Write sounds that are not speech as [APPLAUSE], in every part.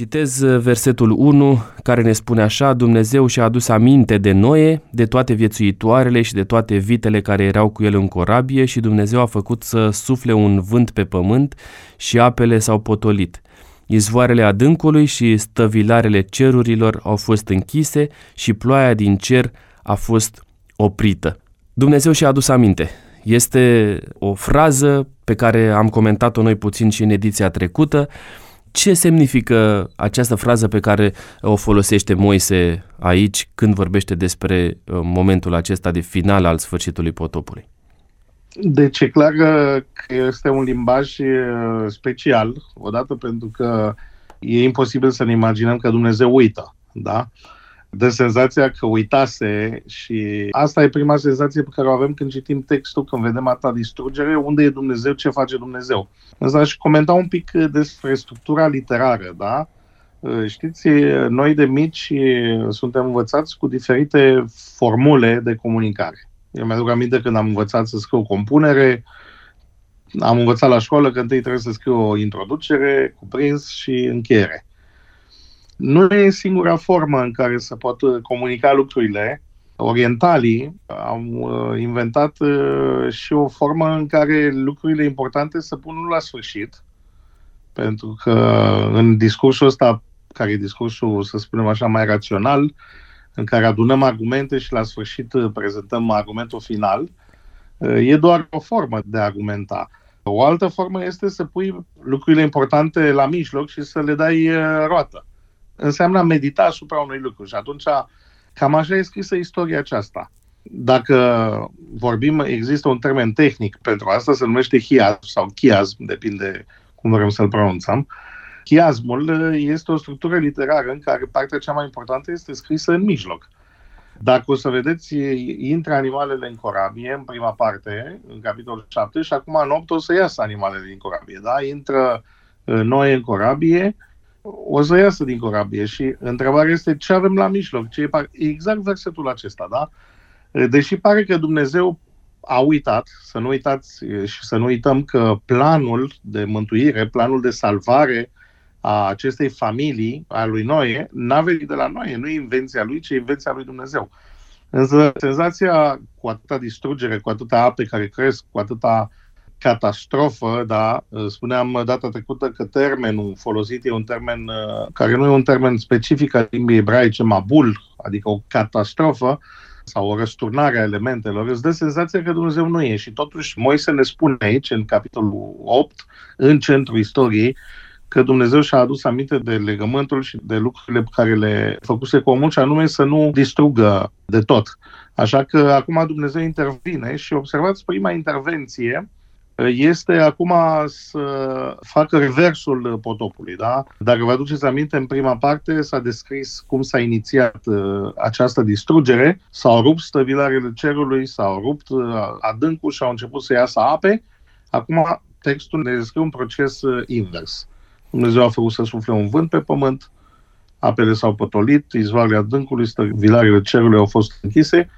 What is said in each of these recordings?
Citez versetul 1 care ne spune așa, Dumnezeu și-a adus aminte de Noe, de toate viețuitoarele și de toate vitele care erau cu el în corabie și Dumnezeu a făcut să sufle un vânt pe pământ și apele s-au potolit. Izvoarele adâncului și stăvilarele cerurilor au fost închise și ploaia din cer a fost oprită. Dumnezeu și-a adus aminte. Este o frază pe care am comentat-o noi puțin și în ediția trecută. Ce semnifică această frază pe care o folosește Moise aici când vorbește despre uh, momentul acesta de final al sfârșitului potopului? Deci e clar că este un limbaj uh, special, odată pentru că e imposibil să ne imaginăm că Dumnezeu uită, da? Dă senzația că uitase și asta e prima senzație pe care o avem când citim textul, când vedem atâta distrugere, unde e Dumnezeu, ce face Dumnezeu. Însă aș comenta un pic despre structura literară, da? Uh, știți, noi de mici suntem învățați cu diferite formule de comunicare. Eu mi-aduc aminte când am învățat să scriu compunere, am învățat la școală că întâi trebuie să scriu o introducere, cuprins și încheiere. Nu e singura formă în care se pot comunica lucrurile. Orientalii au uh, inventat uh, și o formă în care lucrurile importante se pun la sfârșit, pentru că în discursul ăsta, care e discursul, să spunem așa, mai rațional, în care adunăm argumente și la sfârșit uh, prezentăm argumentul final, uh, e doar o formă de a argumenta. O altă formă este să pui lucrurile importante la mijloc și să le dai uh, roată. Înseamnă a medita asupra unui lucru și atunci cam așa e scrisă istoria aceasta. Dacă vorbim, există un termen tehnic pentru asta, se numește hiasm sau chiasm, depinde cum vrem să-l pronunțăm. Uh, Chiasmul uh, este o structură literară în care partea cea mai importantă este scrisă în mijloc. Dacă o să vedeți, intră animalele în corabie în prima parte, în capitolul 7, și acum în 8 o să iasă animalele din corabie. Da? Intră uh, noi în corabie, o să iasă din corabie și întrebarea este ce avem la mijloc, ce e par- exact versetul acesta, da? Uh, deși pare că Dumnezeu a uitat, să nu uitați și să nu uităm că planul de mântuire, planul de salvare a acestei familii, a lui Noe, n-a venit de la Noe, nu e invenția lui, ci e invenția lui Dumnezeu. Însă senzația cu atâta distrugere, cu atâta ape care cresc, cu atâta catastrofă, da, spuneam data trecută că termenul folosit e un termen uh, care nu e un termen specific al limbii ebraice, mabul, adică o catastrofă sau o răsturnare a elementelor, îți dă senzația că Dumnezeu nu e. Și totuși Moise ne spune aici, în capitolul 8, în centrul istoriei, că Dumnezeu și-a adus aminte de legământul și de lucrurile pe care le făcuse cu omul, și anume să nu distrugă de tot. Așa că acum Dumnezeu intervine și observați prima intervenție este acum să facă reversul potopului. Da? Dacă vă aduceți aminte, în prima parte s-a descris cum s-a inițiat uh, această distrugere, s-au rupt stăvilarele cerului, s-au rupt uh, adâncul și au început să iasă ape. Acum textul ne descrie un proces uh, invers. Dumnezeu a făcut să sufle un vânt pe pământ, apele s-au pătolit, izvoarele adâncului, vilarele cerului au fost închise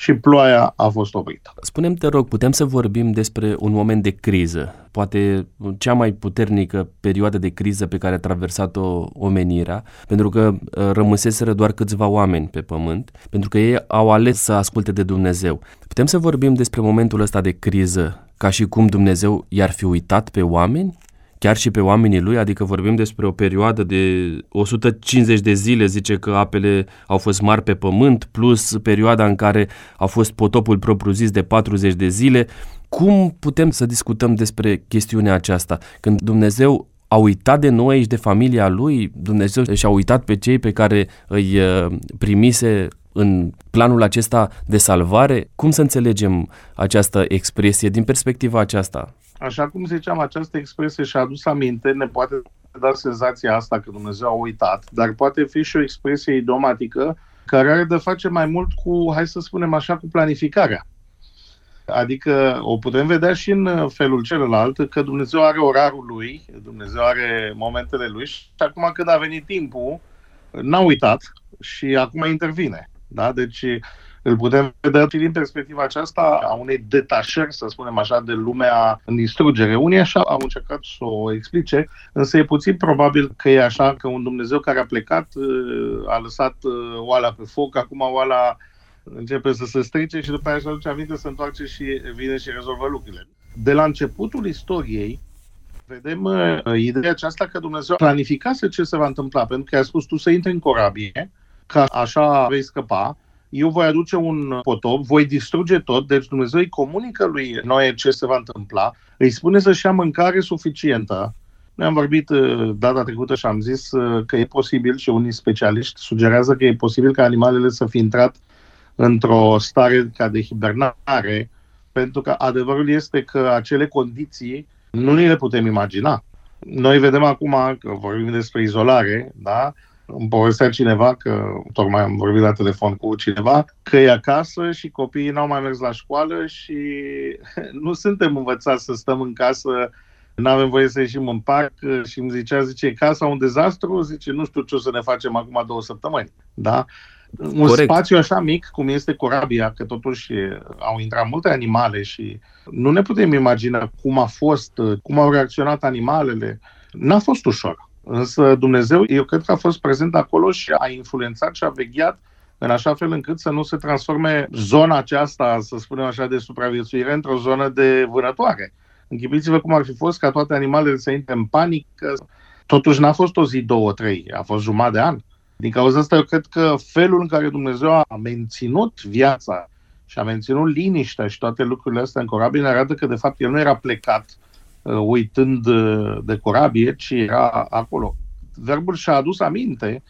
și ploaia a fost oprită. Spunem te rog, putem să vorbim despre un moment de criză, poate cea mai puternică perioadă de criză pe care a traversat-o omenirea, pentru că uh, rămăseseră doar câțiva oameni pe pământ, pentru că ei au ales să asculte de Dumnezeu. Putem să vorbim despre momentul ăsta de criză ca și cum Dumnezeu i-ar fi uitat pe oameni? Chiar și pe oamenii lui, adică vorbim despre o perioadă de 150 de zile, zice că apele au fost mari pe pământ, plus perioada în care a fost potopul propriu-zis de 40 de zile. Cum putem să discutăm despre chestiunea aceasta? Când Dumnezeu a uitat de noi și de familia lui, Dumnezeu și-a uitat pe cei pe care îi uh, primise în planul acesta de salvare? Cum să înțelegem această expresie din perspectiva aceasta? Așa cum ziceam, această expresie și-a adus aminte, ne poate da senzația asta că Dumnezeu a uitat, dar poate fi și o expresie idiomatică care are de face mai mult cu, hai să spunem așa, cu planificarea. Adică o putem vedea și în felul celălalt, că Dumnezeu are orarul lui, Dumnezeu are momentele lui și acum când a venit timpul, n-a uitat și acum intervine. Da? Deci îl putem vedea și din perspectiva aceasta a unei detașări, să spunem așa, de lumea în distrugere. Unii așa au încercat să o explice, însă e puțin probabil că e așa că un Dumnezeu care a plecat a lăsat oala pe foc, acum oala începe să se strice și după aia își aduce aminte, se întoarce și vine și rezolvă lucrurile. De la începutul istoriei, vedem uh, ideea aceasta că Dumnezeu planificase ce se va întâmpla, pentru că a spus tu să intri în corabie, ca așa vei scăpa, eu voi aduce un potop, voi distruge tot, deci Dumnezeu îi comunică lui Noe ce se va întâmpla, îi spune să-și ia mâncare suficientă. Noi am vorbit uh, data trecută și am zis uh, că e posibil și unii specialiști sugerează că e posibil ca animalele să fi intrat într-o stare ca de hibernare, pentru că adevărul este că acele condiții nu ni le putem imagina. Noi vedem acum că vorbim despre izolare, da? Îmi povestea cineva că, tocmai am vorbit la telefon cu cineva, că e acasă și copiii n-au mai mers la școală și [LAUGHS] nu suntem învățați să stăm în casă nu avem voie să ieșim în parc și îmi zicea, zice, casa un dezastru, zice, nu știu ce o să ne facem acum două săptămâni. Da? un Corect. spațiu așa mic, cum este corabia, că totuși au intrat multe animale și nu ne putem imagina cum a fost, cum au reacționat animalele. N-a fost ușor. Însă Dumnezeu, eu cred că a fost prezent acolo și a influențat și a vegheat în așa fel încât să nu se transforme zona aceasta, să spunem așa, de supraviețuire într-o zonă de vânătoare. Închipuiți-vă cum ar fi fost ca toate animalele să intre în panică. Totuși n-a fost o zi, două, trei, a fost jumătate de an. Din cauza asta, eu cred că felul în care Dumnezeu a menținut viața și a menținut liniștea și toate lucrurile astea în corabie ne arată că, de fapt, el nu era plecat uh, uitând uh, de corabie, ci era acolo. Verbul și-a adus aminte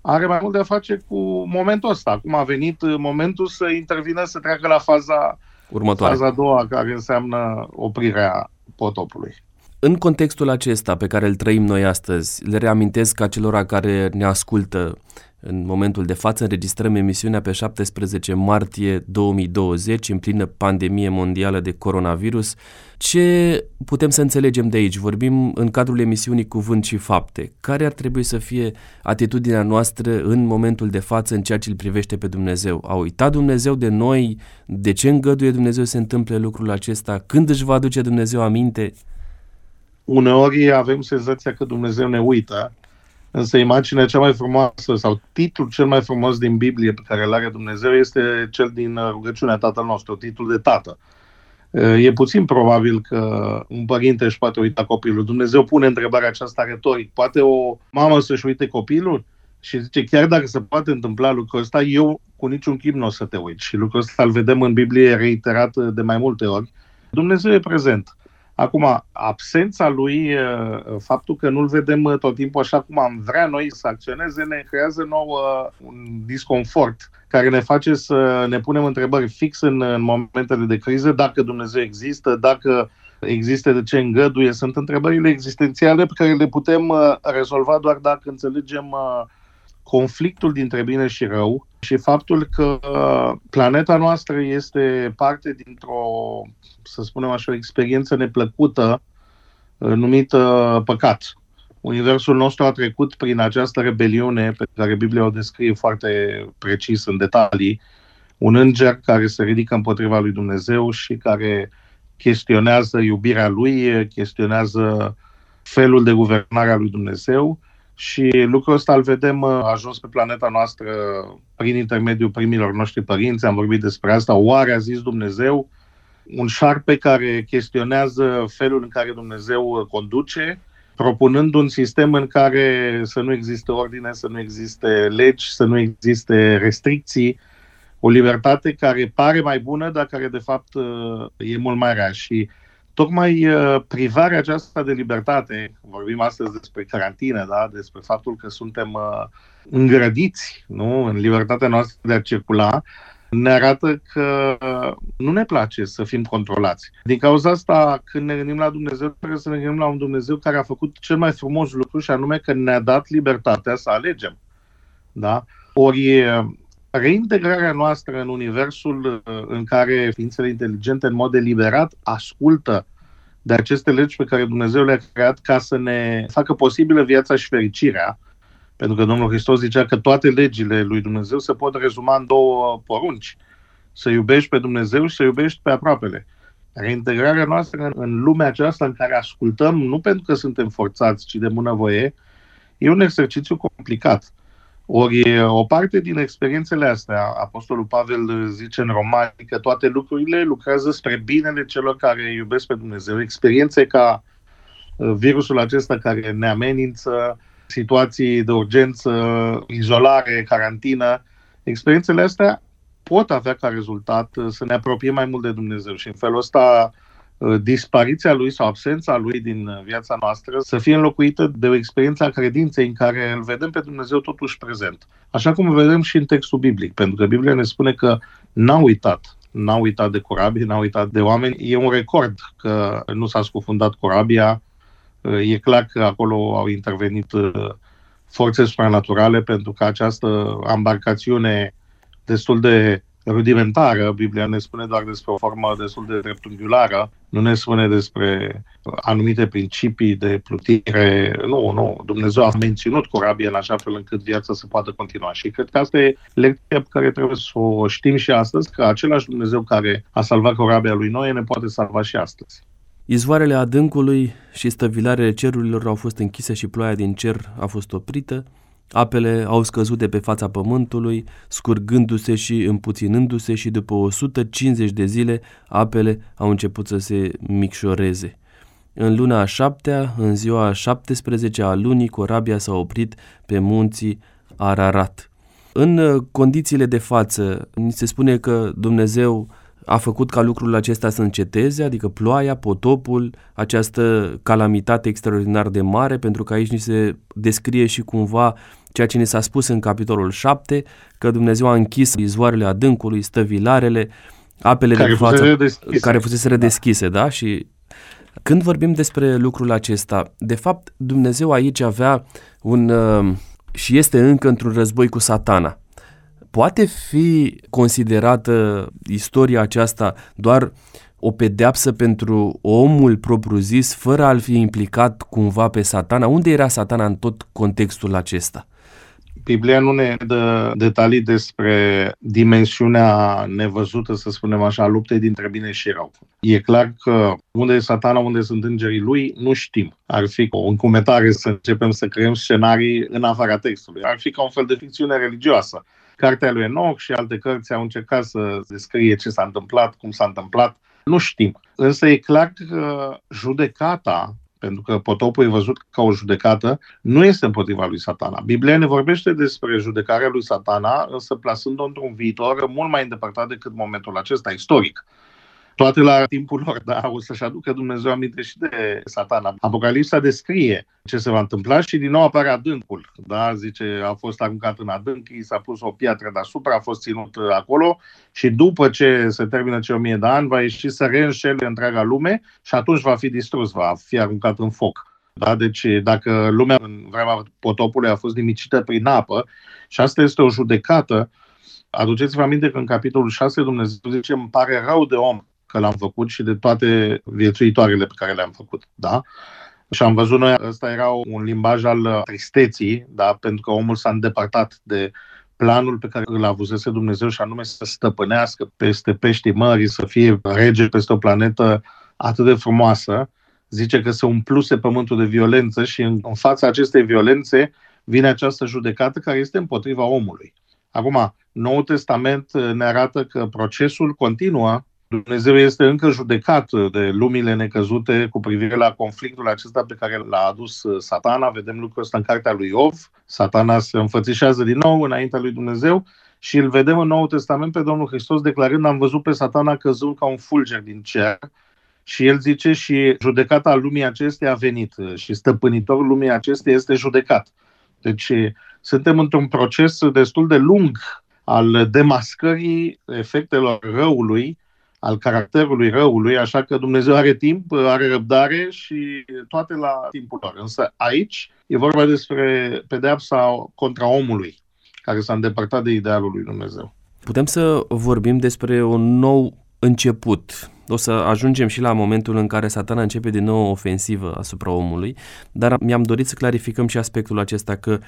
are mai mult de a face cu momentul ăsta. Acum a venit uh, momentul să intervină, să treacă la faza următoare. Faza a doua, care înseamnă oprirea potopului. În contextul acesta pe care îl trăim noi astăzi, le reamintesc acelora care ne ascultă în momentul de față, înregistrăm emisiunea pe 17 martie 2020, în plină pandemie mondială de coronavirus. Ce putem să înțelegem de aici? Vorbim în cadrul emisiunii Cuvânt și Fapte. Care ar trebui să fie atitudinea noastră în momentul de față în ceea ce îl privește pe Dumnezeu? A uitat Dumnezeu de noi? De ce îngăduie Dumnezeu să se întâmple lucrul acesta? Când își va aduce Dumnezeu aminte? uneori avem senzația că Dumnezeu ne uită, însă imaginea cea mai frumoasă sau titlul cel mai frumos din Biblie pe care îl are Dumnezeu este cel din rugăciunea Tatăl nostru, titlul de Tată. E puțin probabil că un părinte își poate uita copilul. Dumnezeu pune întrebarea aceasta retoric. Poate o mamă să-și uite copilul? Și zice, chiar dacă se poate întâmpla lucrul ăsta, eu cu niciun chip nu o să te uit. Și lucrul ăsta îl vedem în Biblie reiterat de mai multe ori. Dumnezeu e prezent. Acum, absența lui, uh, faptul că nu-l vedem uh, tot timpul așa cum am vrea noi să acționeze, ne creează nouă un disconfort care ne face să ne punem întrebări fix în, în momentele de criză, dacă Dumnezeu există, dacă există de ce îngăduie. Sunt întrebările existențiale pe care le putem uh, rezolva doar dacă înțelegem conflictul dintre bine și rău și faptul că planeta noastră este parte dintr-o, să spunem așa, o experiență neplăcută uh, numită păcat. Universul nostru a trecut prin această rebeliune pe care Biblia o descrie foarte precis în detalii, un înger care se ridică împotriva lui Dumnezeu și care chestionează iubirea lui, chestionează felul de guvernare a lui Dumnezeu și lucrul ăsta îl vedem uh, ajuns pe planeta noastră prin intermediul primilor noștri părinți. Am vorbit despre asta. Oare a zis Dumnezeu? Un șarpe care chestionează felul în care Dumnezeu uh, conduce, propunând un sistem în care să nu existe ordine, să nu existe legi, să nu existe restricții, o libertate care pare mai bună, dar care de fapt uh, e mult mai rea. Și tocmai uh, privarea aceasta de libertate, vorbim astăzi despre carantină, da? despre faptul că suntem uh, îngrădiți nu? în libertatea noastră de a circula, ne arată că nu ne place să fim controlați. Din cauza asta, când ne gândim la Dumnezeu, trebuie să ne gândim la un Dumnezeu care a făcut cel mai frumos lucru și anume că ne-a dat libertatea să alegem. Da? Ori reintegrarea noastră în universul uh, în care ființele inteligente în mod deliberat ascultă de aceste legi pe care Dumnezeu le-a creat ca să ne facă posibilă viața și fericirea, pentru că Domnul Hristos zicea că toate legile lui Dumnezeu se pot rezuma în două porunci. să iubești pe Dumnezeu și să iubești pe aproapele. Reintegrarea noastră în lumea aceasta în care ascultăm, nu pentru că suntem forțați, ci de bunăvoie, e un exercițiu complicat. Ori o parte din experiențele astea, Apostolul Pavel zice în Romani că toate lucrurile lucrează spre binele celor care iubesc pe Dumnezeu. Experiențe ca uh, virusul acesta care ne amenință, situații de urgență, izolare, carantină, experiențele astea pot avea ca rezultat uh, să ne apropiem mai mult de Dumnezeu și în felul ăsta uh, dispariția lui sau absența lui din uh, viața noastră să fie înlocuită de o experiență a credinței în care îl vedem pe Dumnezeu totuși prezent. Așa cum vedem și în textul biblic, pentru că Biblia ne spune că n-a uitat n-a uitat de corabie, n-a uitat de oameni. E un record că nu s-a scufundat corabia. E clar că acolo au intervenit forțe supranaturale pentru că această embarcațiune destul de rudimentară. Biblia ne spune doar despre o formă destul de dreptunghiulară, nu ne spune despre anumite principii de plutire. Nu, nu. Dumnezeu a menținut corabia în așa fel încât viața să poată continua. Și cred că asta e lecția pe care trebuie să o știm și astăzi, că același Dumnezeu care a salvat corabia lui Noe ne poate salva și astăzi. Izvoarele adâncului și stăvilarele cerurilor au fost închise și ploaia din cer a fost oprită. Apele au scăzut de pe fața pământului, scurgându-se și împuținându-se și după 150 de zile apele au început să se micșoreze. În luna a șaptea, în ziua a 17 a lunii, corabia s-a oprit pe munții Ararat. În condițiile de față, ni se spune că Dumnezeu a făcut ca lucrul acesta să înceteze, adică ploaia, potopul, această calamitate extraordinar de mare, pentru că aici ni se descrie și cumva ceea ce ne s-a spus în capitolul 7, că Dumnezeu a închis izvoarele adâncului, stăvilarele, apele care de față, fusese deschise. care fusese redeschise, da? da? Și când vorbim despre lucrul acesta, de fapt Dumnezeu aici avea un uh, și este încă într-un război cu satana. Poate fi considerată istoria aceasta doar o pedeapsă pentru omul propriu-zis, fără a-l fi implicat cumva pe satana? Unde era satana în tot contextul acesta? Biblia nu ne dă detalii despre dimensiunea nevăzută, să spunem așa, a luptei dintre bine și rău. E clar că unde e satana, unde sunt îngerii lui, nu știm. Ar fi o încumetare să începem să creăm scenarii în afara textului. Ar fi ca un fel de ficțiune religioasă. Cartea lui Enoch și alte cărți au încercat să descrie ce s-a întâmplat, cum s-a întâmplat. Nu știm. Însă e clar că judecata pentru că potopul e văzut ca o judecată, nu este împotriva lui satana. Biblia ne vorbește despre judecarea lui satana, însă plasând-o într-un viitor mult mai îndepărtat decât momentul acesta istoric toate la timpul lor, dar o să-și aducă Dumnezeu aminte și de satana. Apocalipsa descrie ce se va întâmpla și din nou apare adâncul. Da? Zice, a fost aruncat în adânc, i s-a pus o piatră deasupra, a fost ținut acolo și după ce se termină cei o mie de ani, va ieși să reînșele întreaga lume și atunci va fi distrus, va fi aruncat în foc. Da? Deci dacă lumea în vremea potopului a fost nimicită prin apă și asta este o judecată, aduceți-vă aminte că în capitolul 6 Dumnezeu zice, îmi pare rău de om că l-am făcut și de toate viețuitoarele pe care le-am făcut. Da? Și am văzut noi, ăsta era un limbaj al tristeții, da? pentru că omul s-a îndepărtat de planul pe care îl avusese Dumnezeu și anume să stăpânească peste peștii mării, să fie rege peste o planetă atât de frumoasă. Zice că se umpluse pământul de violență și în, în fața acestei violențe vine această judecată care este împotriva omului. Acum, Noul Testament ne arată că procesul continuă Dumnezeu este încă judecat de lumile necăzute cu privire la conflictul acesta pe care l-a adus uh, satana. Vedem lucrul ăsta în cartea lui Iov. Satana se înfățișează din nou înaintea lui Dumnezeu și îl vedem în Noul Testament pe Domnul Hristos declarând am văzut pe satana căzând ca un fulger din cer și el zice și judecata lumii acesteia a venit și stăpânitorul lumii acesteia este judecat. Deci suntem într-un proces destul de lung al demascării efectelor răului al caracterului răului, așa că Dumnezeu are timp, are răbdare și toate la timpul lor. Însă aici e vorba despre pedeapsa contra omului, care s-a îndepărtat de idealul lui Dumnezeu. Putem să vorbim despre un nou început. O să ajungem și la momentul în care satana începe din nou o ofensivă asupra omului, dar mi-am dorit să clarificăm și aspectul acesta că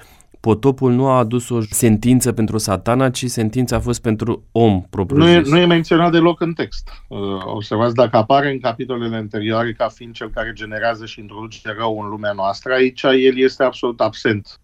potopul nu a adus o sentință pentru satana, ci sentința a fost pentru om propriu nu e, nu e menționat deloc în text. Uh, observați dacă apare în capitolele anterioare ca fiind cel care generează și introduce rău în lumea noastră, aici el este absolut absent.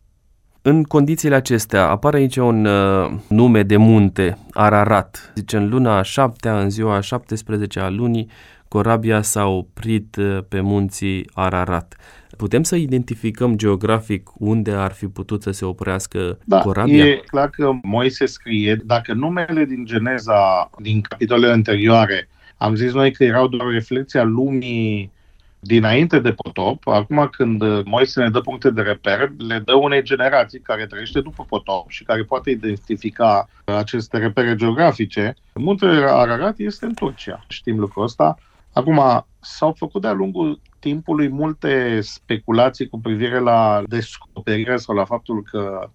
În condițiile acestea apare aici un uh, nume de munte, Ararat. Zice, în luna a șaptea, în ziua a 17 a lunii, corabia s-a oprit uh, pe munții Ararat. Putem să identificăm geografic unde ar fi putut să se oprească da, corabia? e clar că Moise scrie, dacă numele din Geneza, din capitolele anterioare, am zis noi că erau doar o reflecție a lumii dinainte de potop, acum când Moise ne dă puncte de reper, le dă unei generații care trăiește după potop și care poate identifica aceste repere geografice. Muntele Ararat este în Turcia, știm lucrul ăsta. Acum, s-au făcut de-a lungul timpului multe speculații cu privire la descoperire sau la faptul că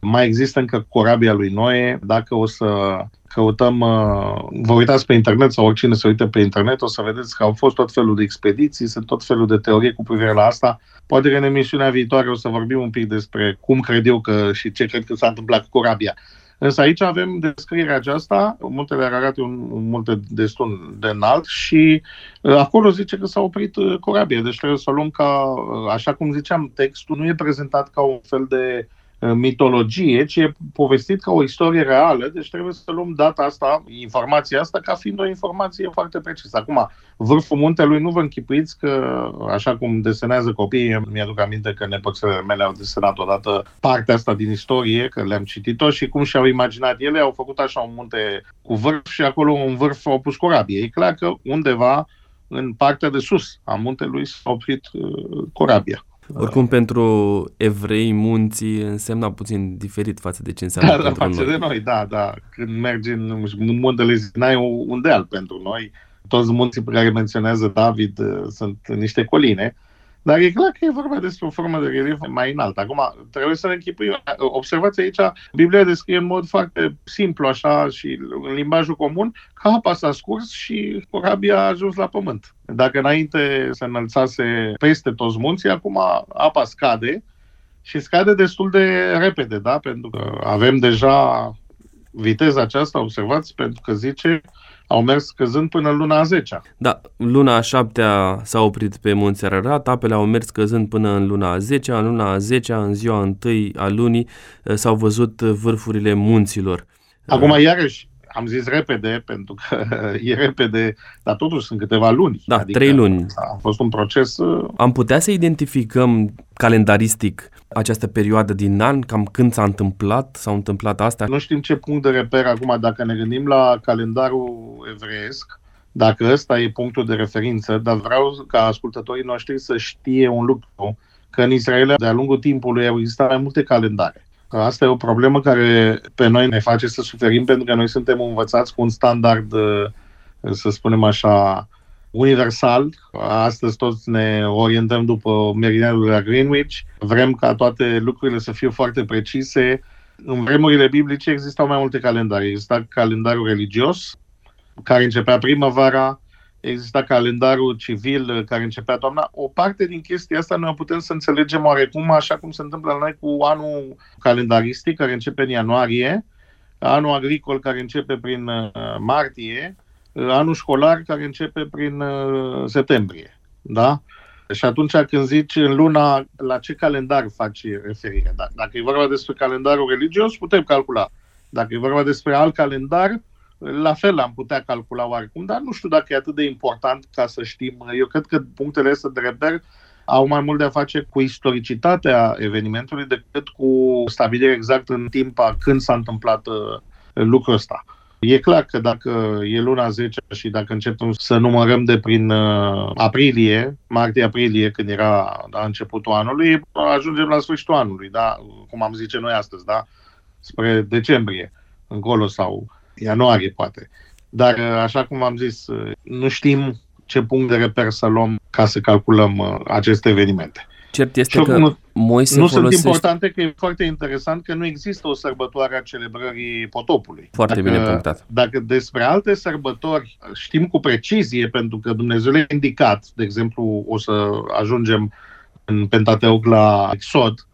mai există încă corabia lui Noe. Dacă o să căutăm, uh, vă uitați pe internet sau oricine se uită pe internet, o să vedeți că au fost tot felul de expediții, sunt tot felul de teorii cu privire la asta. Poate că în emisiunea viitoare o să vorbim un pic despre cum cred eu că și ce cred că s-a întâmplat cu corabia. Însă aici avem descrierea aceasta, muntele Ararat e un, un munte destul de înalt și uh, acolo zice că s-a oprit uh, corabia, deci trebuie să o luăm ca, uh, așa cum ziceam, textul nu e prezentat ca un fel de Uh, mitologie, ci e povestit ca o istorie reală, deci trebuie să luăm data asta, informația asta, ca fiind o informație foarte precisă. Acum, vârful muntelui nu vă închipuiți că, așa cum desenează copiii, mi-aduc aminte că nepoțele mele au desenat odată partea asta din istorie, că le-am citit-o și cum și-au imaginat ele, au făcut așa un munte cu vârf și acolo un vârf au pus corabie. E clar că undeva în partea de sus a muntelui s-a oprit uh, corabia. Oricum, pentru evrei, munții însemna puțin diferit față de ce înseamnă [LAUGHS] da, pentru față noi. de noi, da, da. Când mergi în, în muntele Sinai, un deal pentru noi. Toți munții pe care menționează David uh, sunt niște coline. Dar e clar că e vorba despre o formă de relief mai înaltă. Acum, trebuie să ne închipuim. Observați aici, Biblia descrie în mod foarte simplu, așa, și în limbajul comun, că apa s-a scurs și corabia a ajuns la pământ. Dacă înainte se înălțase peste toți munții, acum apa scade și scade destul de repede, da? Pentru că avem deja viteza aceasta, observați, pentru că zice au mers scăzând până luna a 10 Da, luna a 7 s-a oprit pe munții Ararat, apele au mers scăzând până în luna a 10 în luna a 10 în ziua 1 a lunii, eh, s-au văzut vârfurile munților. Acum, iarăși, am zis repede, pentru că [LAUGHS] e repede, dar totuși sunt câteva luni. Da, adică trei luni. A fost un proces... Uh, am putea să identificăm calendaristic această perioadă din an, cam când s-a întâmplat, s-au întâmplat astea? Nu știm ce punct de reper acum, dacă ne gândim la calendarul evreiesc, dacă ăsta e punctul de referință, dar vreau ca ascultătorii noștri să știe un lucru, că în Israel de-a lungul timpului au existat mai multe calendare. Asta e o problemă care pe noi ne face să suferim pentru că noi suntem învățați cu un standard, uh, să spunem așa, universal. Astăzi toți ne orientăm după meridianul de la Greenwich. Vrem ca toate lucrurile să fie foarte precise. În vremurile biblice existau mai multe calendare. Exista calendarul religios, care începea primăvara, exista calendarul civil uh, care începea toamna. O parte din chestia asta noi putem să înțelegem oarecum așa cum se întâmplă la noi cu anul calendaristic care începe în ianuarie, anul agricol care începe prin uh, martie, uh, anul școlar care începe prin septembrie. Da? Și atunci când zici în luna, la ce calendar faci referire? Da, dacă e vorba despre calendarul religios, putem calcula. Dacă e vorba despre alt calendar, la fel am putea calcula oarecum, dar nu știu dacă e atât de important ca să știm. Eu cred că punctele astea de reper au mai mult de a face cu istoricitatea evenimentului decât cu stabilirea exact în timp a când s-a întâmplat uh, lucrul ăsta. E clar că dacă e luna 10 și dacă începem să numărăm de prin uh, aprilie, martie-aprilie, când era la începutul anului, ajungem la sfârșitul anului, da? cum am zice noi astăzi, da? spre decembrie, încolo sau ianuarie poate. Dar, uh, așa cum am zis, uh, nu știm ce punct de reper să luăm ca să calculăm uh, aceste evenimente. Cert este că nu, Moise nu folosește... sunt importante, că e foarte interesant că nu există o sărbătoare a celebrării potopului. Foarte dacă, bine punctat. Dacă despre alte sărbători știm cu precizie, pentru că Dumnezeu le-a indicat, de exemplu, o să ajungem în Pentateuc la Exod,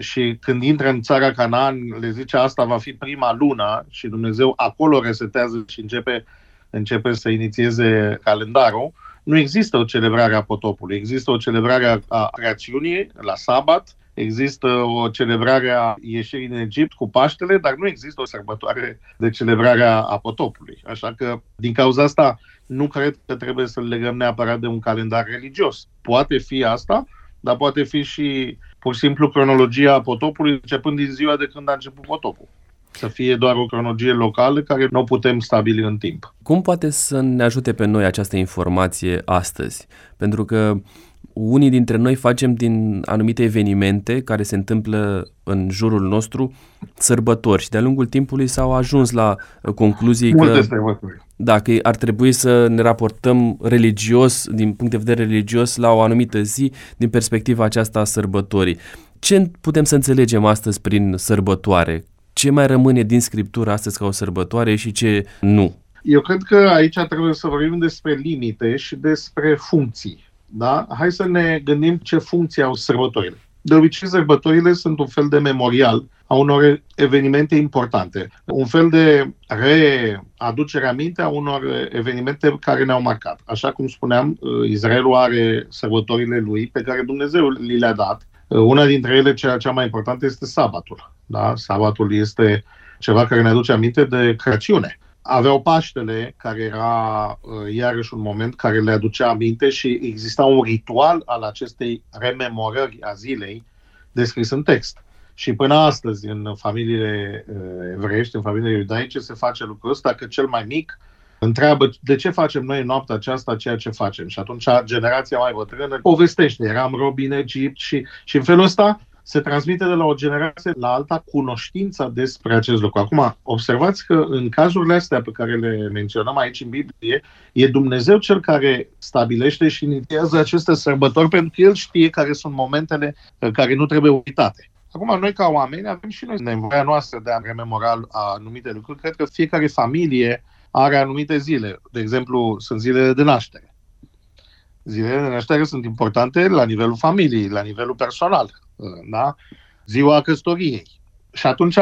și când intră în țara Canaan, le zice asta va fi prima lună și Dumnezeu acolo resetează și începe, începe să inițieze calendarul. Nu există o celebrare a potopului, există o celebrare a creațiunii la sabat, există o celebrare a ieșirii din Egipt cu Paștele, dar nu există o sărbătoare de celebrare a potopului. Așa că, din cauza asta, nu cred că trebuie să legăm neapărat de un calendar religios. Poate fi asta, dar poate fi și pur și simplu cronologia potopului, începând din ziua de când a început potopul. Să fie doar o cronologie locală care nu putem stabili în timp. Cum poate să ne ajute pe noi această informație astăzi? Pentru că unii dintre noi facem din anumite evenimente care se întâmplă în jurul nostru sărbători și de-a lungul timpului s-au ajuns la concluzii Multe că sărbători. Dacă ar trebui să ne raportăm religios, din punct de vedere religios, la o anumită zi, din perspectiva aceasta a sărbătorii. Ce putem să înțelegem astăzi prin sărbătoare? Ce mai rămâne din Scriptură astăzi ca o sărbătoare și ce nu? Eu cred că aici trebuie să vorbim despre limite și despre funcții. Da? Hai să ne gândim ce funcții au sărbătorile. De obicei, sărbătorile sunt un fel de memorial a unor evenimente importante, un fel de readucere aminte a unor evenimente care ne-au marcat. Așa cum spuneam, Israelul are sărbătorile lui pe care Dumnezeu li le-a dat. Una dintre ele, cea, cea mai importantă, este sabatul. Da? Sabatul este ceva care ne aduce aminte de creațiune aveau Paștele, care era uh, iarăși un moment care le aducea aminte și exista un ritual al acestei rememorări a zilei descris în text. Și până astăzi, în familiile uh, evreiești, în familiile iudaice, se face lucrul ăsta, că cel mai mic întreabă de ce facem noi noaptea aceasta ceea ce facem. Și atunci generația mai bătrână povestește, eram robi în Egipt și, și în felul ăsta se transmite de la o generație la alta cunoștința despre acest lucru. Acum, observați că în cazurile astea pe care le menționăm aici în Biblie, e Dumnezeu cel care stabilește și inițiază aceste sărbători pentru că El știe care sunt momentele uh, care nu trebuie uitate. Acum, noi ca oameni avem și noi nevoia noastră de a rememora anumite lucruri. Cred că fiecare familie are anumite zile. De exemplu, sunt zilele de naștere Zilele de naștere sunt importante la nivelul familiei, la nivelul personal, da? ziua căsătoriei. Și atunci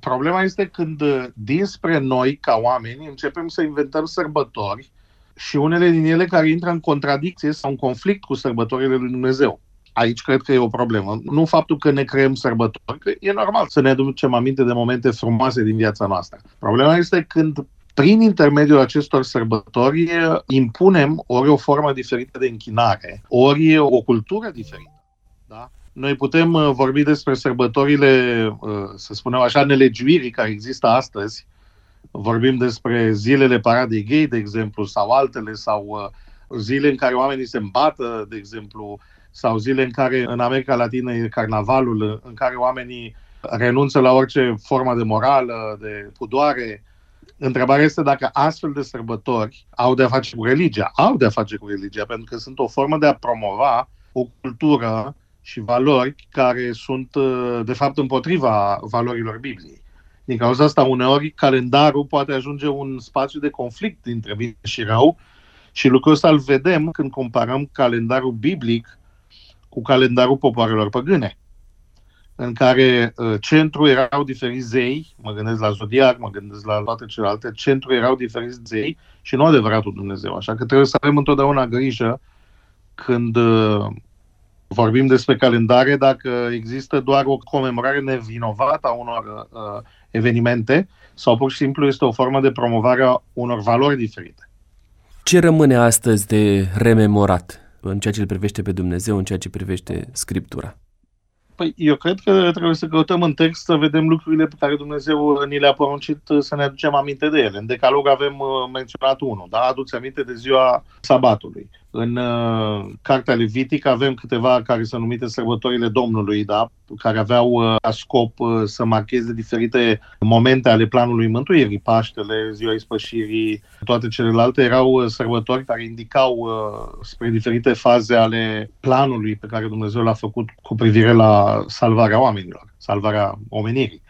problema este când dinspre noi, ca oameni, începem să inventăm sărbători și unele din ele care intră în contradicție sau în conflict cu sărbătorile lui Dumnezeu. Aici cred că e o problemă. Nu faptul că ne creăm sărbători, că e normal să ne aducem aminte de momente frumoase din viața noastră. Problema este când prin intermediul acestor sărbători impunem ori o formă diferită de închinare, ori o cultură diferită. Da? Noi putem uh, vorbi despre sărbătorile, uh, să spunem așa, nelegiuirii care există astăzi. Vorbim despre zilele paradei gay, de exemplu, sau altele, sau uh, zile în care oamenii se îmbată, de exemplu, sau zile în care în America Latină e carnavalul, în care oamenii renunță la orice formă de morală, de pudoare, Întrebarea este dacă astfel de sărbători au de-a face cu religia. Au de-a face cu religia, pentru că sunt o formă de a promova o cultură și valori care sunt, uh, de fapt, împotriva valorilor Bibliei. Din cauza asta, uneori, calendarul poate ajunge un spațiu de conflict dintre bine și rău și lucrul ăsta îl vedem când comparăm calendarul biblic cu calendarul popoarelor păgâne în care uh, centru erau diferiți zei, mă gândesc la Zodiac, mă gândesc la toate celelalte, centru erau diferiți zei și nu adevăratul Dumnezeu. Așa că trebuie să avem întotdeauna grijă când uh, vorbim despre calendare, dacă există doar o comemorare nevinovată a unor uh, evenimente sau pur și simplu este o formă de promovare a unor valori diferite. Ce rămâne astăzi de rememorat în ceea ce îl privește pe Dumnezeu, în ceea ce privește Scriptura? Păi eu cred că trebuie să căutăm în text să vedem lucrurile pe care Dumnezeu ni le-a poruncit uh, să ne aducem aminte de ele. În decalog avem uh, menționat unul, da? Aduți aminte de ziua sabatului. În uh, Cartea Levitic avem câteva care sunt numite sărbătorile Domnului, da? care aveau uh, ca scop uh, să marcheze diferite momente ale planului mântuirii, Paștele, Ziua Ispășirii, toate celelalte erau uh, sărbători care indicau uh, spre diferite faze ale planului pe care Dumnezeu l-a făcut cu privire la salvarea oamenilor, salvarea omenirii.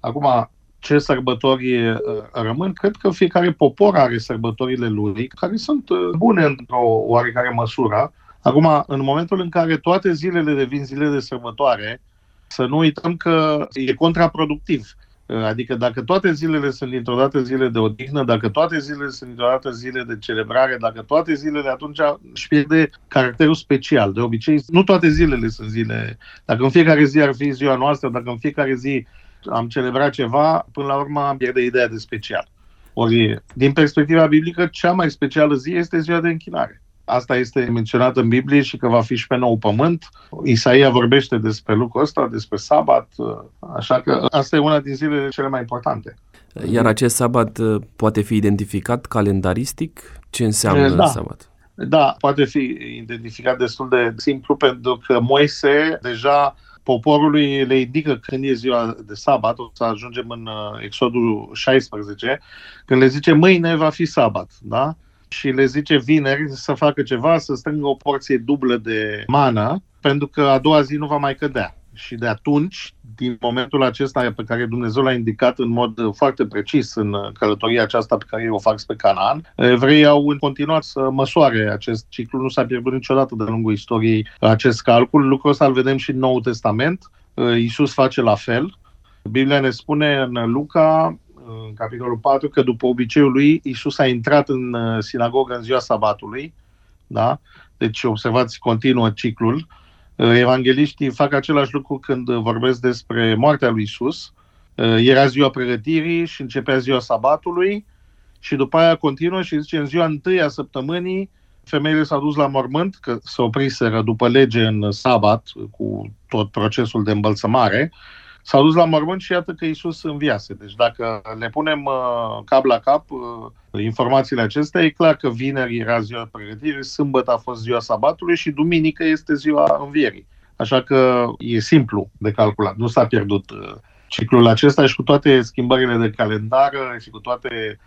Acum, ce sărbători uh, rămân, cred că fiecare popor are sărbătorile lui, care sunt uh, bune într-o oarecare măsură. Acum, în momentul în care toate zilele devin zile de sărbătoare, să nu uităm că e contraproductiv. Uh, adică dacă toate zilele sunt dintr-o dată zile de odihnă, dacă toate zilele sunt dintr-o dată zile de celebrare, dacă toate zilele, atunci își pierde caracterul special. De obicei, nu toate zilele sunt zile. Dacă în fiecare zi ar fi ziua noastră, dacă în fiecare zi am celebrat ceva, până la urmă am pierde ideea de special. Ori, din perspectiva biblică, cea mai specială zi este ziua de închinare. Asta este menționat în Biblie și că va fi și pe nou pământ. Isaia vorbește despre lucrul ăsta, despre sabat, așa că asta e una din zilele cele mai importante. Iar acest sabat uh, poate fi identificat calendaristic? Ce înseamnă da. sabat? Da, poate fi identificat destul de simplu pentru că Moise deja poporului le indică când e ziua de sabat, o să ajungem în uh, Exodul 16, când le zice mâine va fi sabat, da? Și le zice vineri să facă ceva, să strângă o porție dublă de mană, pentru că a doua zi nu va mai cădea. Și de atunci, din momentul acesta pe care Dumnezeu l-a indicat în mod foarte precis în călătoria aceasta pe care o fac spre Canaan, evreii au continuat să măsoare acest ciclu. Nu s-a pierdut niciodată de lungul istoriei acest calcul. Lucrul ăsta îl vedem și în Noul Testament. Iisus face la fel. Biblia ne spune în Luca, în capitolul 4, că după obiceiul lui, Iisus a intrat în sinagogă în ziua sabatului. Da? Deci observați, continuă ciclul. Evangeliștii fac același lucru când vorbesc despre moartea lui Isus. Era ziua pregătirii și începea ziua sabatului și după aia continuă și zice în ziua întâi a săptămânii femeile s-au dus la mormânt, că se opriseră după lege în sabat cu tot procesul de îmbălsămare, s-au dus la mormânt și iată că Isus înviase. Deci dacă le punem uh, cap la cap uh, informațiile acestea, e clar că vineri era ziua pregătirii, sâmbătă a fost ziua sabatului și duminică este ziua învierii. Așa că e simplu de calculat, nu s-a pierdut uh, ciclul acesta și cu toate schimbările de calendar și cu toate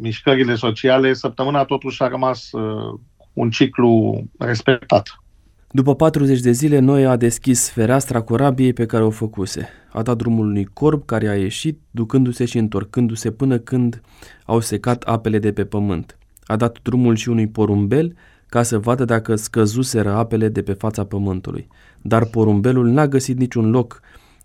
mișcările sociale, săptămâna totuși a rămas uh, un ciclu respectat. După 40 de zile, Noe a deschis fereastra corabiei pe care o făcuse. A dat drumul unui corb care a ieșit, ducându-se și întorcându-se până când au secat apele de pe pământ. A dat drumul și unui porumbel ca să vadă dacă scăzuseră apele de pe fața pământului. Dar porumbelul n-a găsit niciun loc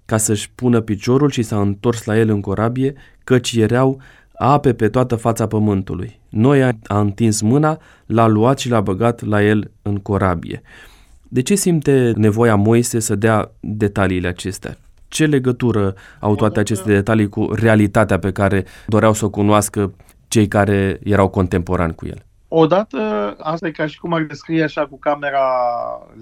ca să-și pună piciorul și s-a întors la el în corabie, căci erau ape pe toată fața pământului. Noia a întins mâna, l-a luat și l-a băgat la el în corabie. De ce simte nevoia Moise să dea detaliile acestea? Ce legătură au toate aceste detalii cu realitatea pe care doreau să o cunoască cei care erau contemporani cu el? Odată, asta e ca și cum ar descrie așa cu camera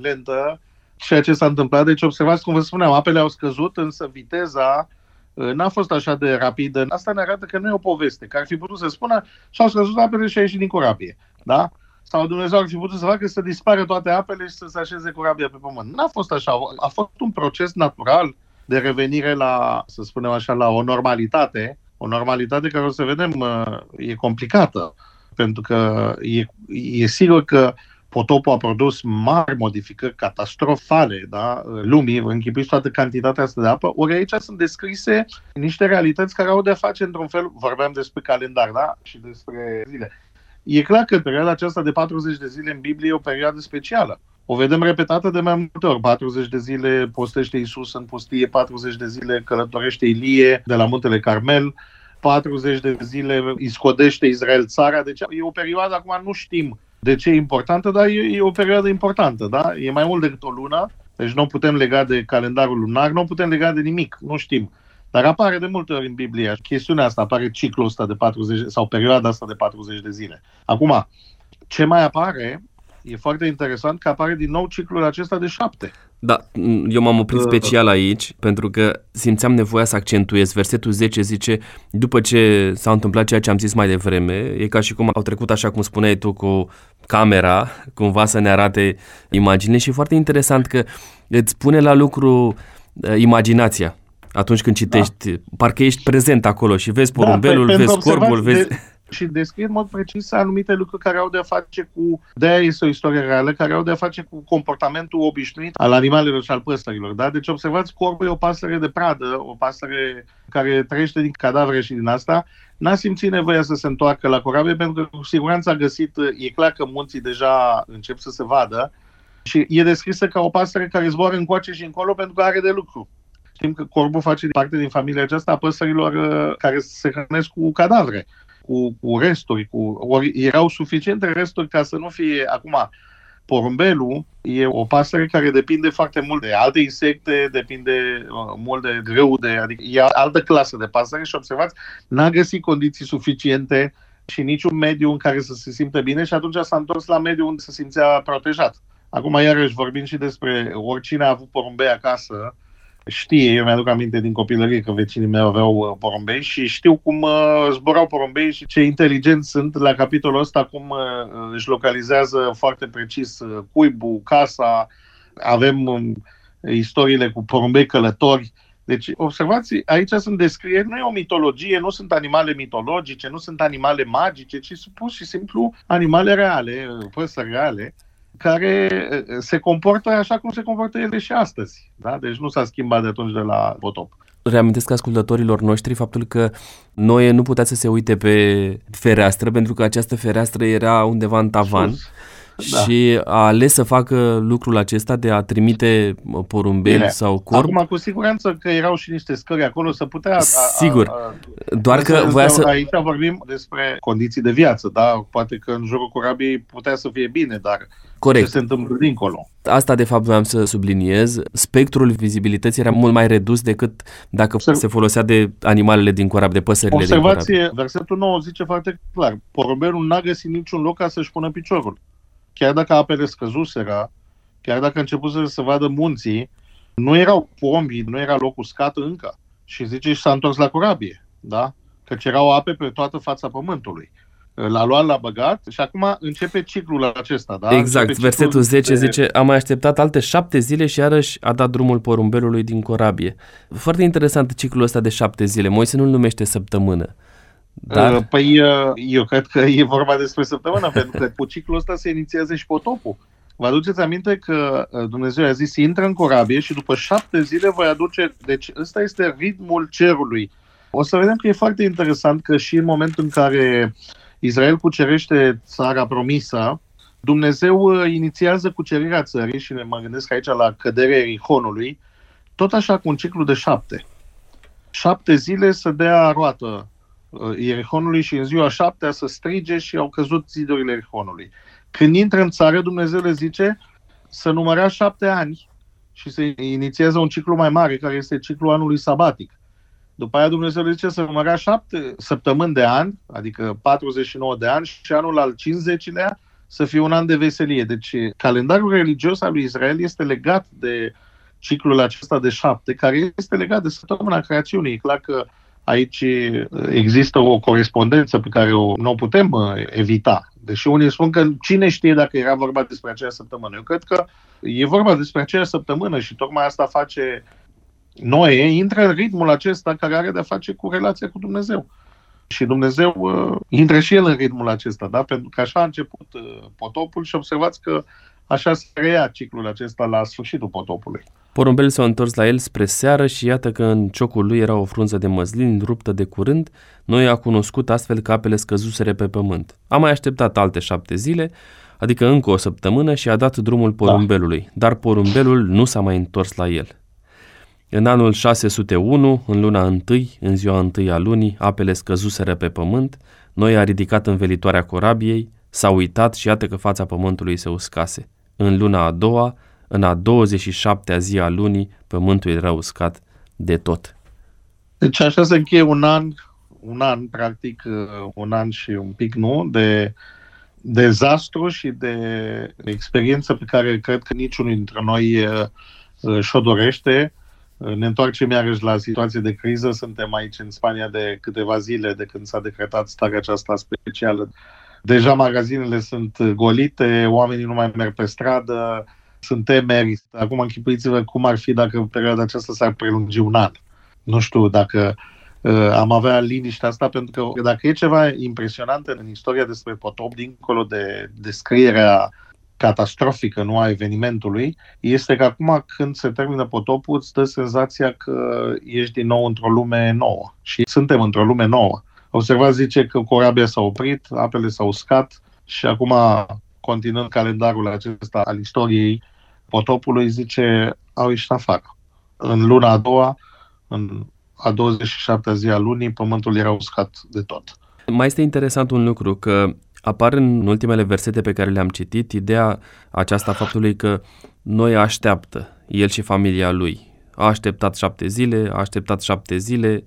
lentă ceea ce s-a întâmplat. Deci observați cum vă spuneam, apele au scăzut, însă viteza uh, n-a fost așa de rapidă. Asta ne arată că nu e o poveste, că ar fi putut să spună și-au scăzut apele și a ieșit din corabie. Da? Sau Dumnezeu ar fi putut să facă să dispară toate apele și să se așeze corabia pe pământ. N-a fost așa. A fost un proces natural de revenire la, să spunem așa, la o normalitate. O normalitate care o să vedem uh, e complicată. Pentru că e, e sigur că potopul a produs mari modificări catastrofale da, lumii, închipuiți toată cantitatea asta de apă, ori aici sunt descrise niște realități care au de-a face într-un fel, vorbeam despre calendar da, și despre zile. E clar că perioada aceasta de 40 de zile în Biblie e o perioadă specială. O vedem repetată de mai multe ori. 40 de zile postește Isus în pustie, 40 de zile călătorește Ilie de la muntele Carmel, 40 de zile iscodește Israel țara. Deci e o perioadă, acum nu știm de ce e importantă, dar e, e o perioadă importantă. Da? E mai mult decât o lună, deci nu putem lega de calendarul lunar, nu putem lega de nimic, nu știm. Dar apare de multe ori în Biblie chestiunea asta, apare ciclul ăsta de 40 sau perioada asta de 40 de zile. Acum, ce mai apare, e foarte interesant că apare din nou ciclul acesta de șapte. Da, eu m-am oprit uh. special aici pentru că simțeam nevoia să accentuez. Versetul 10 zice, după ce s-a întâmplat ceea ce am zis mai devreme, e ca și cum au trecut așa cum spuneai tu cu camera cumva să ne arate imagine și foarte interesant că îți pune la lucru uh, imaginația atunci când citești, da. parcă ești prezent acolo și vezi da, porumbelul, da, vezi corbul, vezi... De, și descrie în mod precis anumite lucruri care au de-a face cu, de-aia este o istorie reală, care au de-a face cu comportamentul obișnuit al animalelor și al păsărilor. Da? Deci observați, corbul e o pasăre de pradă, o pasăre care trăiește din cadavre și din asta, n-a simțit nevoia să se întoarcă la corabie pentru că cu siguranță a găsit, e clar că munții deja încep să se vadă și e descrisă ca o pasăre care zboară încoace și încolo pentru că are de lucru. Știm că corbul face parte din familia aceasta a păsărilor uh, care se hrănesc cu cadavre cu, cu resturi, cu, ori erau suficiente resturi ca să nu fie acum Porumbelul e o pasăre care depinde foarte mult de alte insecte, depinde uh, mult de greu, de, adică e altă clasă de pasăre și observați, n-a găsit condiții suficiente și niciun mediu în care să se simtă bine și atunci s-a întors la mediul unde se simțea protejat. Acum, iarăși, vorbim și despre oricine a avut porumbei acasă, știe, eu mi-aduc aminte din copilărie că vecinii mei aveau uh, porumbei și știu cum uh, zburau porumbei și ce inteligenți sunt la capitolul ăsta, cum uh, își localizează foarte precis uh, cuibul, casa, avem um, istoriile cu porumbei călători. Deci, observați, aici sunt descrieri, nu e o mitologie, nu sunt animale mitologice, nu sunt animale magice, ci sunt pur și simplu animale reale, păsări reale, care se comportă așa cum se comportă ele și astăzi. Da? Deci nu s-a schimbat de atunci de la potop. Reamintesc ascultătorilor noștri faptul că Noe nu putea să se uite pe fereastră pentru că această fereastră era undeva în tavan. Sus. Da. Și a ales să facă lucrul acesta de a trimite porumbeli Bine. sau corp. Acum, cu siguranță că erau și niște scări acolo să putea... A, Sigur. A, a, Doar că voia să... Aici vorbim despre condiții de viață, da? Poate că în jurul corabiei putea să fie bine, dar Corect. ce se întâmplă dincolo. Asta, de fapt, voiam să subliniez. Spectrul vizibilității era mult mai redus decât dacă Observ... se folosea de animalele din corab, de păsările Observație, din corab. versetul 9 zice foarte clar. Porumbelul n-a găsit niciun loc ca să-și pună piciorul. Chiar dacă apele scăzuseră, chiar dacă a început să vadă munții, nu erau pombi, nu era loc uscat încă. Și zice și s-a întors la corabie, da? Căci erau ape pe toată fața pământului l-a luat, l-a băgat și acum începe ciclul acesta. Da? Exact, începe versetul 10 de... zice, am mai așteptat alte șapte zile și iarăși a dat drumul porumbelului din corabie. Foarte interesant ciclul ăsta de șapte zile. Moise nu-l numește săptămână. Dar... Uh, păi uh, eu cred că e vorba despre săptămână, [LAUGHS] pentru că cu ciclul ăsta se inițiază și potopul. Vă aduceți aminte că uh, Dumnezeu a zis, intră în corabie și după șapte zile voi aduce... Deci ăsta este ritmul cerului. O să vedem că e foarte interesant că și în momentul în care uh, Israel cucerește țara promisă, Dumnezeu uh, inițiază cucerirea țării și ne mă gândesc aici la căderea Erihonului, tot așa cu un ciclu de șapte. Șapte zile să dea roată uh, Erihonului și în ziua șaptea să strige și au căzut zidurile Erihonului. Când intră în țară, Dumnezeu le zice să numărea șapte ani și se inițiază un ciclu mai mare, care este ciclul anului sabatic. După aia Dumnezeu zice să numărea șapte săptămâni de an, adică 49 de ani, și anul al 50-lea să fie un an de veselie. Deci calendarul religios al lui Israel este legat de ciclul acesta de șapte, care este legat de săptămâna creațiunii. E clar că aici există o corespondență pe care o, nu o putem uh, evita. Deși unii spun că cine știe dacă era vorba despre aceea săptămână. Eu cred că e vorba despre aceea săptămână și tocmai asta face Noe intră în ritmul acesta care are de-a face cu relația cu Dumnezeu. Și Dumnezeu uh, intră și el în ritmul acesta, da? pentru că așa a început uh, potopul și observați că așa se reia ciclul acesta la sfârșitul potopului. Porumbel s-a întors la el spre seară și iată că în ciocul lui era o frunză de măslin ruptă de curând. Noi a cunoscut astfel că apele scăzuseră pe pământ. A mai așteptat alte șapte zile, adică încă o săptămână și a dat drumul da. porumbelului, da. dar porumbelul nu s-a mai întors la el. În anul 601, în luna 1, în ziua 1 a lunii, apele scăzuseră pe pământ, noi a ridicat învelitoarea corabiei, s-a uitat și iată că fața pământului se uscase. În luna a doua, în a 27-a zi a lunii, pământul era uscat de tot. Deci așa se încheie un an, un an, practic, uh, un an și un pic, nu, de dezastru și de experiență pe care cred că niciunul dintre noi uh, și-o dorește ne întoarcem iarăși la situație de criză. Suntem aici în Spania de câteva zile de când s-a decretat starea aceasta specială Deja magazinele sunt golite, oamenii nu mai merg pe stradă, sunt temeri. Acum închipuiți-vă cum ar fi dacă perioada aceasta s-ar prelungi un an. Nu știu dacă uh, am avea liniștea asta, pentru că dacă e ceva impresionant în istoria despre potop, dincolo de descrierea catastrofică, nu a evenimentului, este că acum când se termină potopul, îți dă senzația că ești din nou într-o lume nouă. Și suntem într-o lume nouă. Observați, zice că corabia s-a oprit, apele s-au uscat și acum, continuând calendarul acesta al istoriei potopului, zice, au ieșit afară. În luna a doua, în a 27-a zi a lunii, pământul era uscat de tot. Mai este interesant un lucru, că apar în ultimele versete pe care le-am citit ideea aceasta faptului că noi așteaptă, el și familia lui. A așteptat șapte zile, a așteptat șapte zile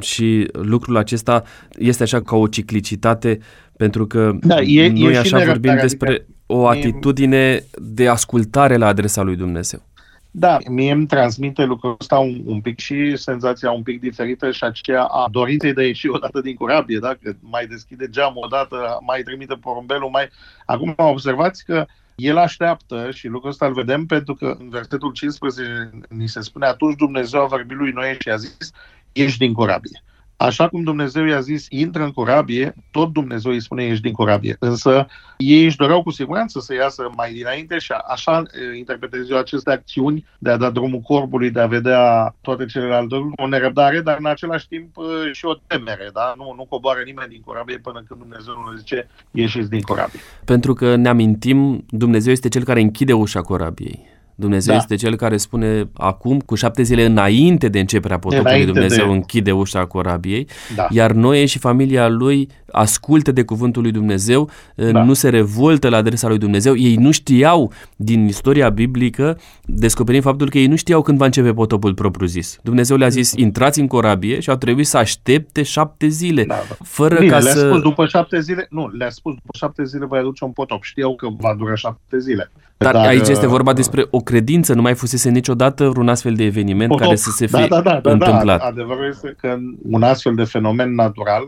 și lucrul acesta este așa ca o ciclicitate pentru că da, e, noi e așa vorbim despre adică o atitudine de ascultare la adresa lui Dumnezeu. Da, mie îmi transmite lucrul ăsta un, un pic și senzația un pic diferită și aceea a dorinței de a ieși odată din corabie, da? Că mai deschide geamul odată, mai trimite porumbelul, mai... Acum observați că el așteaptă și lucrul ăsta îl vedem pentru că în versetul 15 ni se spune atunci Dumnezeu a vorbit lui Noe și a zis ieși din corabie. Așa cum Dumnezeu i-a zis, intră în corabie, tot Dumnezeu îi spune, ieși din corabie. Însă ei își doreau cu siguranță să iasă mai dinainte și așa interpretez eu aceste acțiuni de a da drumul corbului, de a vedea toate celelalte lucruri, o nerăbdare, dar în același timp și o temere. Da? Nu, nu coboară nimeni din corabie până când Dumnezeu nu zice, ieșiți din corabie. Pentru că ne amintim, Dumnezeu este cel care închide ușa corabiei. Dumnezeu da. este cel care spune acum, cu șapte zile înainte de începerea potopului, înainte Dumnezeu de... închide ușa corabiei, da. iar noi și familia lui ascultă de cuvântul lui Dumnezeu, da. nu se revoltă la adresa lui Dumnezeu. Ei nu știau din istoria biblică, descoperim faptul că ei nu știau când va începe potopul propriu-zis. Dumnezeu le-a zis, intrați în corabie și au trebuit să aștepte șapte zile. Da, da. Fără Bine, ca le-a să... spus după șapte zile, nu, le-a spus după șapte zile va aduce un potop. Știau că va dura șapte zile. Dar, dar aici este vorba uh, despre o credință, nu mai fusese niciodată un astfel de eveniment potop. care să se da, fie da, da, da, da, întâmplat. Da, adevărul este că un astfel de fenomen natural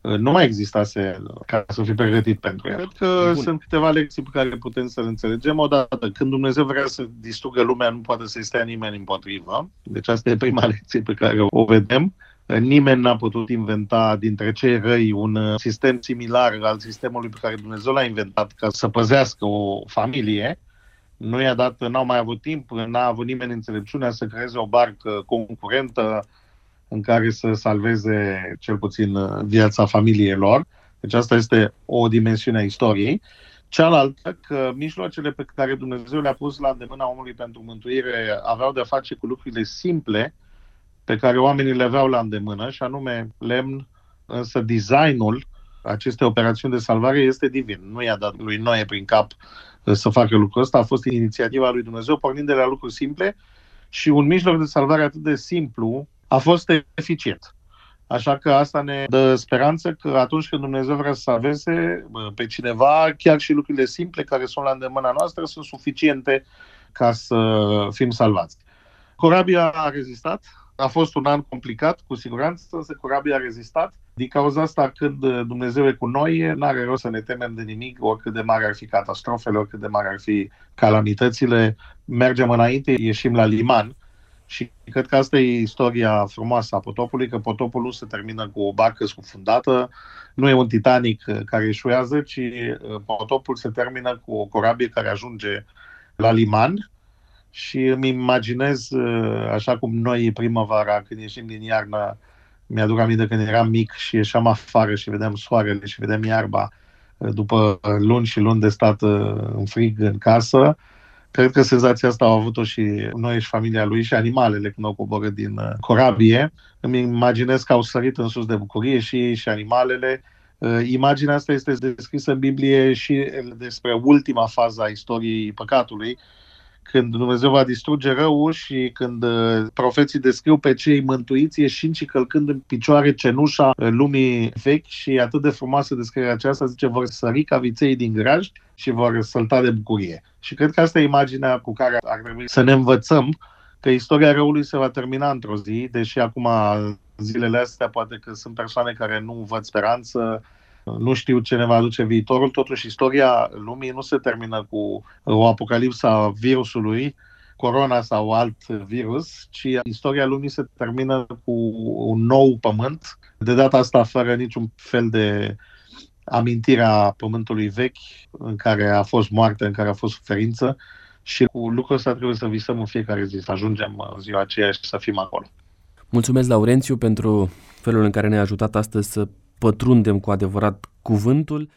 uh, nu mai existase ca să fi pregătit pentru el. Cred că Bun. sunt câteva lecții pe care putem să le înțelegem. Odată, când Dumnezeu vrea să distrugă lumea, nu poate să-i stea nimeni împotrivă. Deci asta e prima [LAUGHS] lecție pe care o vedem. Nimeni n-a putut inventa dintre cei răi un uh, sistem similar al sistemului pe care Dumnezeu l-a inventat ca să păzească o familie nu i-a dat, n-au mai avut timp, n-a avut nimeni înțelepciunea să creeze o barcă concurentă în care să salveze cel puțin viața familiei lor. Deci asta este o dimensiune a istoriei. Cealaltă, că mijloacele pe care Dumnezeu le-a pus la îndemâna omului pentru mântuire aveau de-a face cu lucrurile simple pe care oamenii le aveau la îndemână, și anume lemn, însă designul acestei operațiuni de salvare este divin. Nu i-a dat lui Noe prin cap să facă lucrul ăsta. A fost inițiativa lui Dumnezeu, pornind de la lucruri simple și un mijloc de salvare atât de simplu a fost eficient. Așa că asta ne dă speranță că atunci când Dumnezeu vrea să salveze pe cineva, chiar și lucrurile simple care sunt la îndemâna noastră sunt suficiente ca să fim salvați. Corabia a rezistat, a fost un an complicat, cu siguranță, însă corabia a rezistat din cauza asta, când uh, Dumnezeu e cu noi, n-are rost să ne temem de nimic, oricât de mari ar fi catastrofele, oricât de mari ar fi calamitățile. Mergem înainte, ieșim la liman și cred că asta e istoria frumoasă a potopului, că potopul nu se termină cu o barcă scufundată, nu e un Titanic uh, care eșuează, ci uh, potopul se termină cu o corabie care ajunge la liman și îmi imaginez, așa cum noi primăvara, când ieșim din iarnă, mi-aduc aminte când eram mic și ieșeam afară și vedeam soarele și vedeam iarba uh, după luni și luni de stat uh, în frig în casă. Cred că senzația asta au avut-o și noi și familia lui și animalele când au coborât din uh, corabie. Îmi imaginez că au sărit în sus de bucurie și ei și animalele. Imaginea asta este descrisă în Biblie și despre ultima fază a istoriei păcatului, când Dumnezeu va distruge răul și când uh, profeții descriu pe cei mântuiți ieșind și călcând în picioare cenușa uh, lumii vechi și atât de frumoasă descrierea aceasta, zice, vor sări ca viței din graj și vor sălta de bucurie. Și cred că asta e imaginea cu care ar trebui să ne învățăm că istoria răului se va termina într-o zi, deși acum zilele astea poate că sunt persoane care nu văd speranță, Nu știu ce ne va aduce viitorul, totuși istoria lumii nu se termină cu o apocalipsă a virusului, corona sau alt virus, ci istoria lumii se termină cu un nou pământ, de data asta fără niciun fel de amintirea pământului vechi, în care a fost moarte, în care a fost suferință și cu lucrul ăsta trebuie să visăm în fiecare zi, să ajungem în ziua aceea și să fim acolo. Mulțumesc, Laurențiu, pentru felul în care ne-a ajutat astăzi să pătrundem cu adevărat cuvântul